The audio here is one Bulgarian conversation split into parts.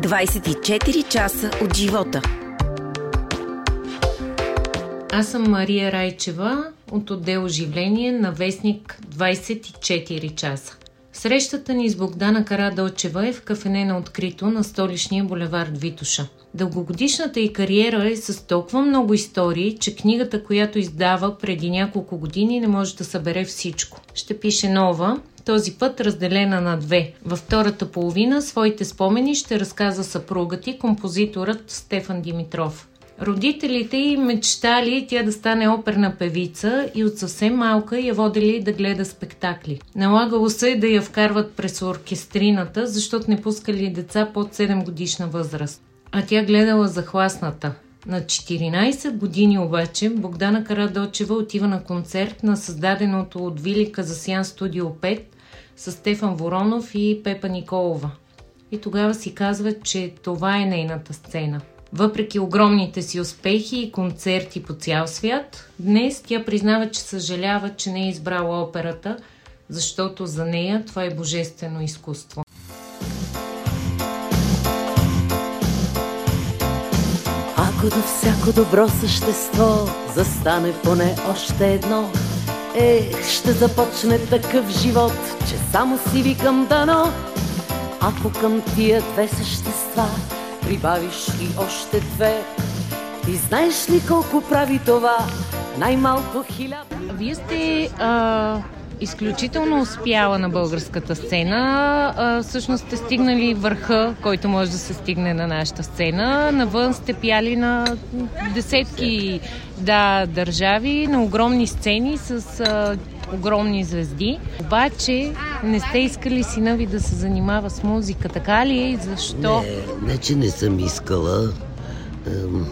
24 часа от живота. Аз съм Мария Райчева от отдел Оживление на вестник 24 часа. Срещата ни с Богдана Карадълчева е в кафене на открито на столичния булевард Витуша. Дългогодишната й кариера е с толкова много истории, че книгата, която издава преди няколко години, не може да събере всичко. Ще пише нова, този път разделена на две. Във втората половина своите спомени ще разказа съпругът и композиторът Стефан Димитров. Родителите й мечтали тя да стане оперна певица и от съвсем малка я водили да гледа спектакли. Налагало се да я вкарват през оркестрината, защото не пускали деца под 7 годишна възраст. А тя гледала захласната. На 14 години обаче Богдана Карадочева отива на концерт на създаденото от Вили Казасян Студио 5 с Стефан Воронов и Пепа Николова. И тогава си казва, че това е нейната сцена. Въпреки огромните си успехи и концерти по цял свят, днес тя признава, че съжалява, че не е избрала операта, защото за нея това е божествено изкуство. Ако до всяко добро същество застане поне още едно, е, ще започне такъв живот, че само си викам дано. Ако към тия две същества прибавиш и още две, ти знаеш ли колко прави това? Най-малко хиляда. Вие сте а, изключително успяла на българската сцена. А, всъщност сте стигнали върха, който може да се стигне на нашата сцена. Навън сте пяли на десетки да, държави, на огромни сцени с а, огромни звезди. Обаче не сте искали сина ви да се занимава с музика, така ли е и защо? Не, не че не съм искала. Ем,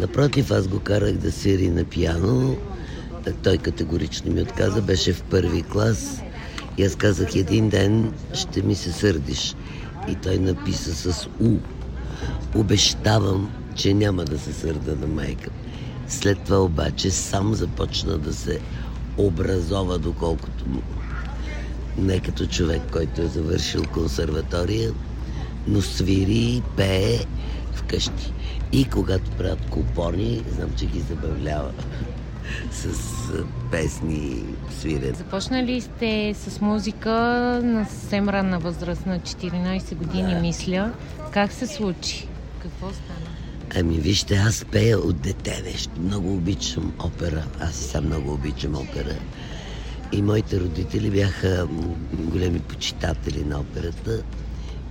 напротив, аз го карах да свири на пиано. Той категорично ми отказа, беше в първи клас. И аз казах, един ден ще ми се сърдиш. И той написа с У. Обещавам, че няма да се сърда на майка. След това обаче сам започна да се образова, доколкото му. Не като човек, който е завършил консерватория, но свири и пее вкъщи. И когато правят купони, знам, че ги забавлява с песни свирен. Започнали сте с музика на съвсем ранна възраст, на 14 години, да. мисля. Как се случи? Какво стана? Ами вижте, аз пея от дете нещо. Много обичам опера. Аз сам много обичам опера. И моите родители бяха големи почитатели на операта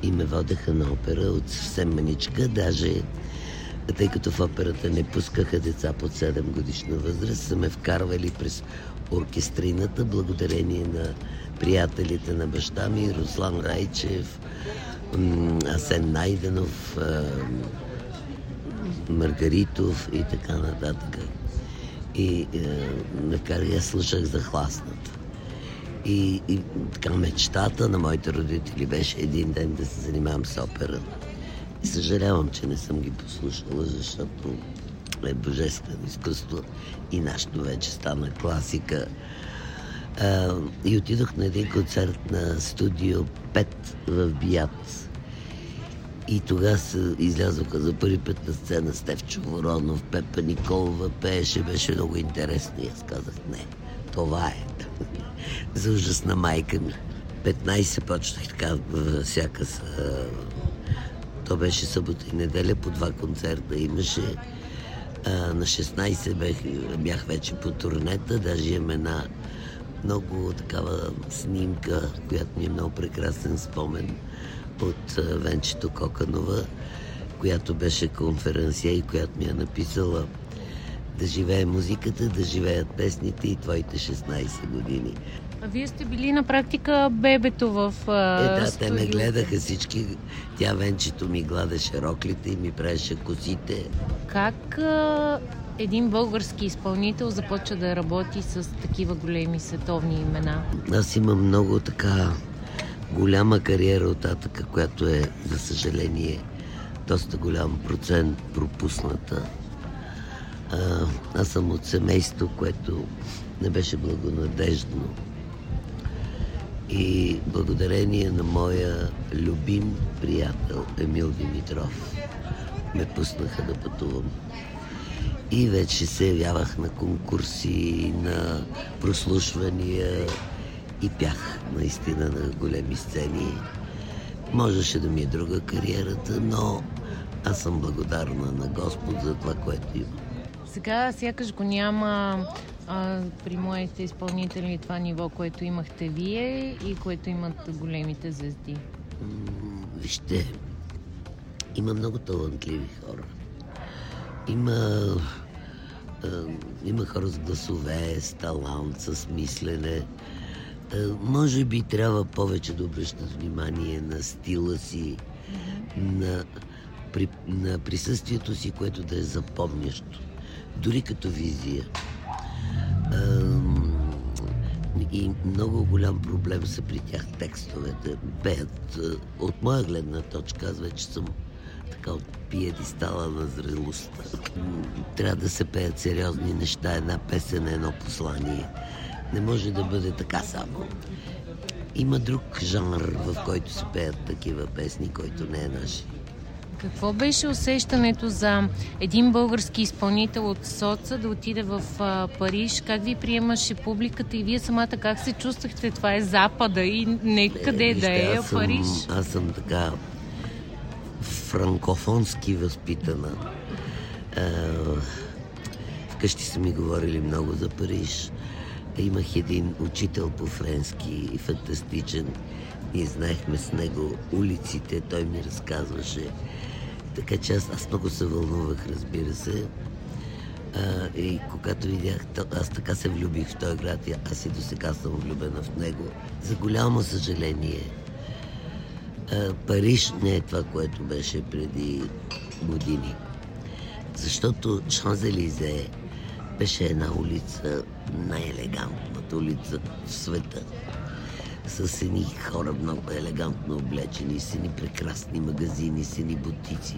и ме водеха на опера от съвсем маничка. Даже тъй като в операта не пускаха деца под 7 годишна възраст, са ме вкарвали през оркестрината, благодарение на приятелите на баща ми, Руслан Райчев, Асен Найденов, Маргаритов и така нататък. И е, аз слушах за хласната. И, и така мечтата на моите родители беше един ден да се занимавам с опера. И съжалявам, че не съм ги послушала, защото е божествено изкуство и нашето вече стана класика. А, и отидох на един концерт на студио 5 в Бият и тогава се излязоха за първи път на сцена Стевчо Воронов, Пепа Николова пееше, беше много интересно. И аз казах, не, това е. за ужас на майка ми. 15 почнах така всяка с... То беше събота и неделя, по два концерта имаше. На 16 бях, бях вече по турнета, даже имам една много такава снимка, която ми е много прекрасен спомен от Венчето Коканова, която беше конференция и която ми е написала да живее музиката, да живеят песните и твоите 16 години. А вие сте били на практика бебето в а, Е, да, студио. те ме гледаха всички. Тя Венчето ми гладеше роклите и ми правеше косите. Как един български изпълнител започва да работи с такива големи световни имена? Аз имам много така голяма кариера от татъка, която е, за съжаление, доста голям процент пропусната. А, аз съм от семейство, което не беше благонадежно. И благодарение на моя любим приятел Емил Димитров ме пуснаха да пътувам. И вече се явявах на конкурси, на прослушвания и пях наистина на големи сцени. Можеше да ми е друга кариерата, но аз съм благодарна на Господ за това, което имам. Сега сякаш го няма а, при моите изпълнители това ниво, което имахте вие и което имат големите звезди. Вижте, има много талантливи хора. Има, а, има хора с гласове, с талант, с мислене. А, може би трябва повече да обръщат внимание на стила си, на, при, на присъствието си, което да е запомнящо. Дори като визия. И много голям проблем са при тях текстовете. Пеят. От моя гледна точка, аз вече съм така от пиедистала на зрелостта. Трябва да се пеят сериозни неща, една песен, едно послание. Не може да бъде така само. Има друг жанр, в който се пеят такива песни, който не е наш. Какво беше усещането за един български изпълнител от Соца да отиде в а, Париж? Как ви приемаше публиката и вие самата как се чувствахте? Това е Запада и не къде да е, аз съм, Париж. Аз съм така франкофонски възпитана. А, вкъщи са ми говорили много за Париж. Имах един учител по френски, фантастичен. Ние знаехме с него улиците, той ми разказваше. Така че аз, аз много се вълнувах, разбира се. А, и когато видях, аз така се влюбих в този град аз и до сега съм влюбена в него. За голямо съжаление, Париж не е това, което беше преди години. Защото Шанзелизе беше една улица, най-елегантната улица в света. С едни хора много елегантно облечени, с едни прекрасни магазини, с едни бутици,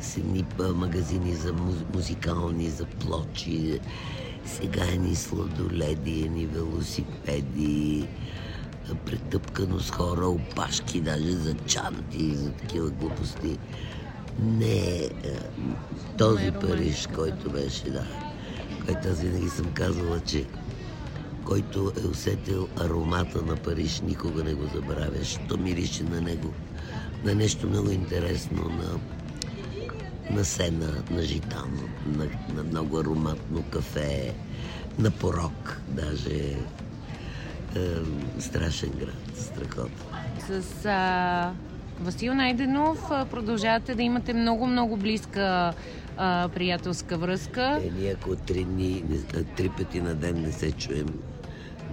с едни магазини за музикални, за плочи, сега едни сладоледи, едни велосипеди, претъпкано с хора, опашки, даже за чанти, за такива глупости. Не е този Париж, който беше, да. Който аз винаги съм казвала, че който е усетил аромата на Париж, никога не го забравя. Що мирише на него? На нещо много интересно, на, на сена, на житано, на, на много ароматно кафе, на порок даже е, страшен град, страхотно. С а, Васил Найденов продължавате да имате много-много близка а, приятелска връзка. Е, ние ако три, дни, три пъти на ден не се чуем,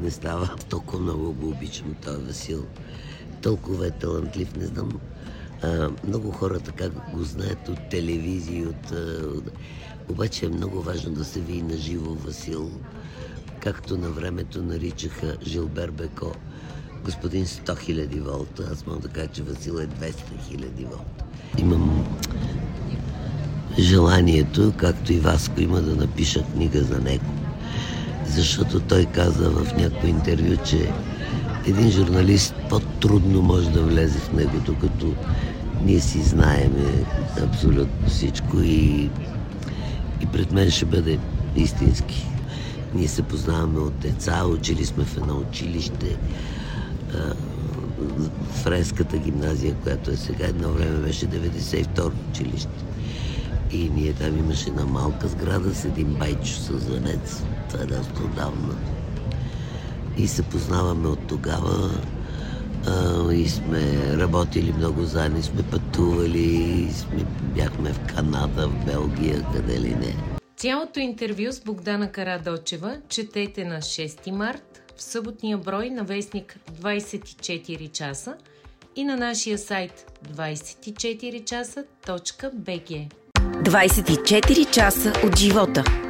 не става. Толкова много го обичам този Васил. Толкова е талантлив, не знам. А, много хора така го знаят от телевизии, от, от... Обаче е много важно да се види на живо Васил както на времето наричаха Жилбер Беко господин 100 000 волта. Аз мога да кажа, че Васил е 200 000 волта. Имам желанието, както и Васко има да напиша книга за него. Защото той каза в някакво интервю, че един журналист по-трудно може да влезе в него, докато ние си знаеме абсолютно всичко и, и пред мен ще бъде истински. Ние се познаваме от деца, учили сме в едно училище. Френската гимназия, която е сега, едно време беше 92 училище. И ние там имаше една малка сграда с един байчо с звънец. Това е доста отдавна. И се познаваме от тогава. И сме работили много заедно, сме пътували, сме, бяхме в Канада, в Белгия, къде ли не. Цялото интервю с Богдана Карадочева четете на 6 март в съботния брой на вестник 24 часа и на нашия сайт 24часа.bg 24 часа от живота